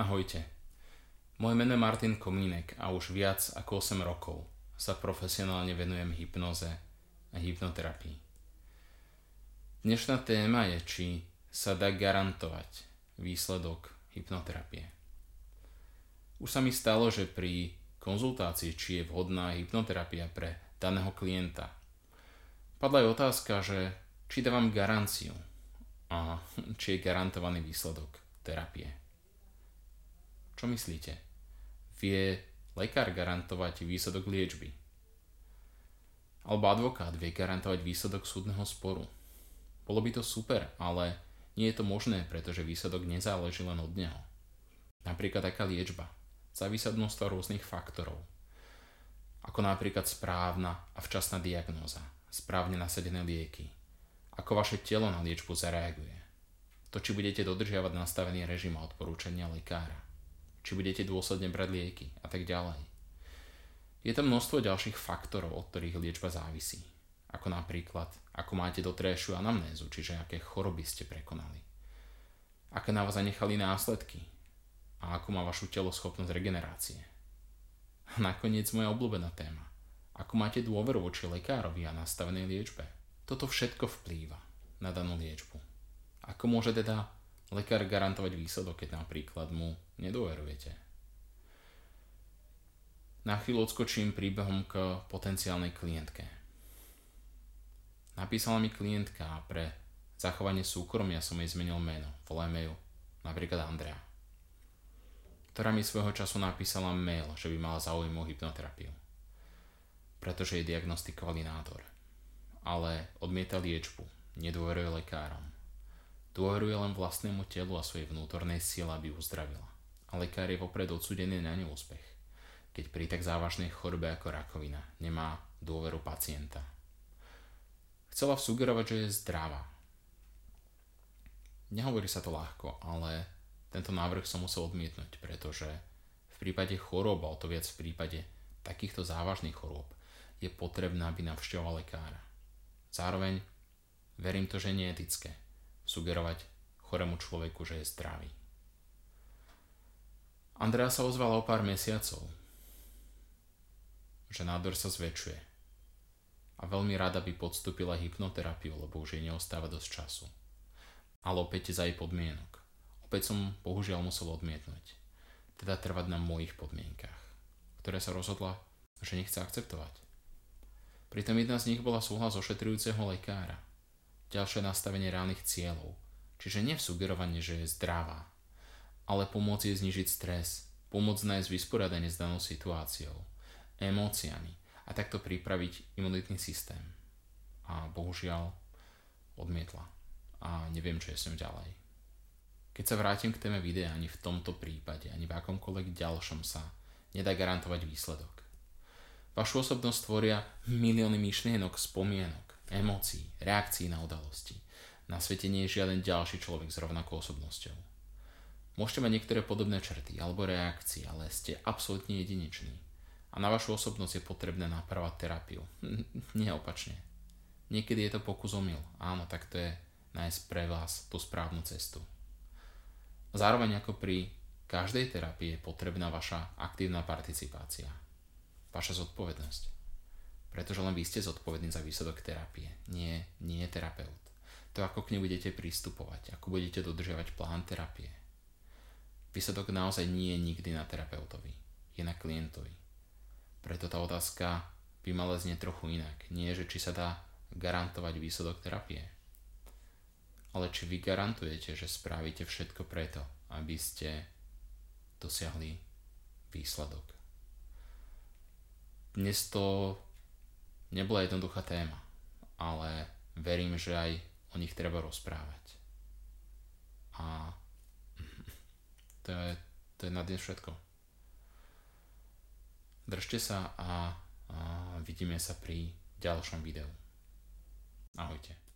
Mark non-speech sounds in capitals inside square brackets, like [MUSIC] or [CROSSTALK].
Ahojte. Moje meno je Martin Komínek a už viac ako 8 rokov sa profesionálne venujem hypnoze a hypnoterapii. Dnešná téma je, či sa dá garantovať výsledok hypnoterapie. Už sa mi stalo, že pri konzultácii, či je vhodná hypnoterapia pre daného klienta, padla aj otázka, že či dávam garanciu a či je garantovaný výsledok terapie. Čo myslíte? Vie lekár garantovať výsledok liečby? Alebo advokát vie garantovať výsledok súdneho sporu? Bolo by to super, ale nie je to možné, pretože výsledok nezáleží len od neho. Napríklad taká liečba. Závisí od množstva rôznych faktorov. Ako napríklad správna a včasná diagnóza, správne nasadené lieky, ako vaše telo na liečbu zareaguje, to, či budete dodržiavať nastavený režim a odporúčania lekára, či budete dôsledne brať lieky a tak ďalej. Je tam množstvo ďalších faktorov, od ktorých liečba závisí. Ako napríklad, ako máte doterajšiu anamnézu, čiže aké choroby ste prekonali. Aké na vás zanechali následky a ako má vašu telo schopnosť regenerácie. A [LAUGHS] nakoniec moja obľúbená téma. Ako máte dôveru voči lekárovi a nastavenej liečbe. Toto všetko vplýva na danú liečbu. Ako môže teda lekár garantovať výsledok, keď napríklad mu nedôverujete. Na chvíľu odskočím príbehom k potenciálnej klientke. Napísala mi klientka a pre zachovanie súkromia som jej zmenil meno. Volajme ju napríklad Andrea. Ktorá mi svojho času napísala mail, že by mala záujem o hypnoterapiu. Pretože jej diagnostikovali nádor. Ale odmieta liečbu, nedôveruje lekárom Dôveruje len vlastnému telu a svojej vnútornej sile, aby uzdravila. A lekár je vopred odsudený na neúspech, keď pri tak závažnej chorobe ako rakovina nemá dôveru pacienta. Chcela sugerovať, že je zdravá. Nehovorí sa to ľahko, ale tento návrh som musel odmietnúť, pretože v prípade chorób, a to viac v prípade takýchto závažných chorôb, je potrebné, aby navštevoval lekára. Zároveň verím to, že nie etické sugerovať chorému človeku, že je zdravý. Andrea sa ozvala o pár mesiacov, že nádor sa zväčšuje a veľmi rada by podstúpila hypnoterapiu, lebo už jej neostáva dosť času. Ale opäť za jej podmienok. Opäť som bohužiaľ musel odmietnúť. Teda trvať na mojich podmienkach, ktoré sa rozhodla, že nechce akceptovať. Pritom jedna z nich bola súhlas ošetrujúceho lekára – ďalšie nastavenie reálnych cieľov, čiže nevsugerovanie, že je zdravá, ale pomôcť jej znižiť stres, pomôcť nájsť vysporiadanie s danou situáciou, emóciami a takto pripraviť imunitný systém. A bohužiaľ odmietla a neviem, čo je sem ďalej. Keď sa vrátim k téme videa, ani v tomto prípade, ani v akomkoľvek ďalšom sa nedá garantovať výsledok. Vašu osobnosť tvoria milióny myšlienok, spomienok, emócií, reakcií na udalosti. Na svete nie je žiaden ďalší človek s rovnakou osobnosťou. Môžete mať niektoré podobné črty alebo reakcie, ale ste absolútne jedineční. A na vašu osobnosť je potrebné napravať terapiu. [LAUGHS] Nie opačne. Niekedy je to pokus omyl. Áno, tak to je nájsť pre vás tú správnu cestu. Zároveň ako pri každej terapii je potrebná vaša aktívna participácia. Vaša zodpovednosť. Pretože len vy ste zodpovední za výsledok terapie, nie, nie terapeut. To ako k nej budete pristupovať, ako budete dodržiavať plán terapie. Výsledok naozaj nie je nikdy na terapeutovi, je na klientovi. Preto tá otázka by mala znieť trochu inak. Nie, že či sa dá garantovať výsledok terapie, ale či vy garantujete, že spravíte všetko preto, aby ste dosiahli výsledok. Dnes to Nebola jednoduchá téma, ale verím, že aj o nich treba rozprávať. A [LAUGHS] to je, to je na dnes všetko. Držte sa a, a vidíme sa pri ďalšom videu. Ahojte.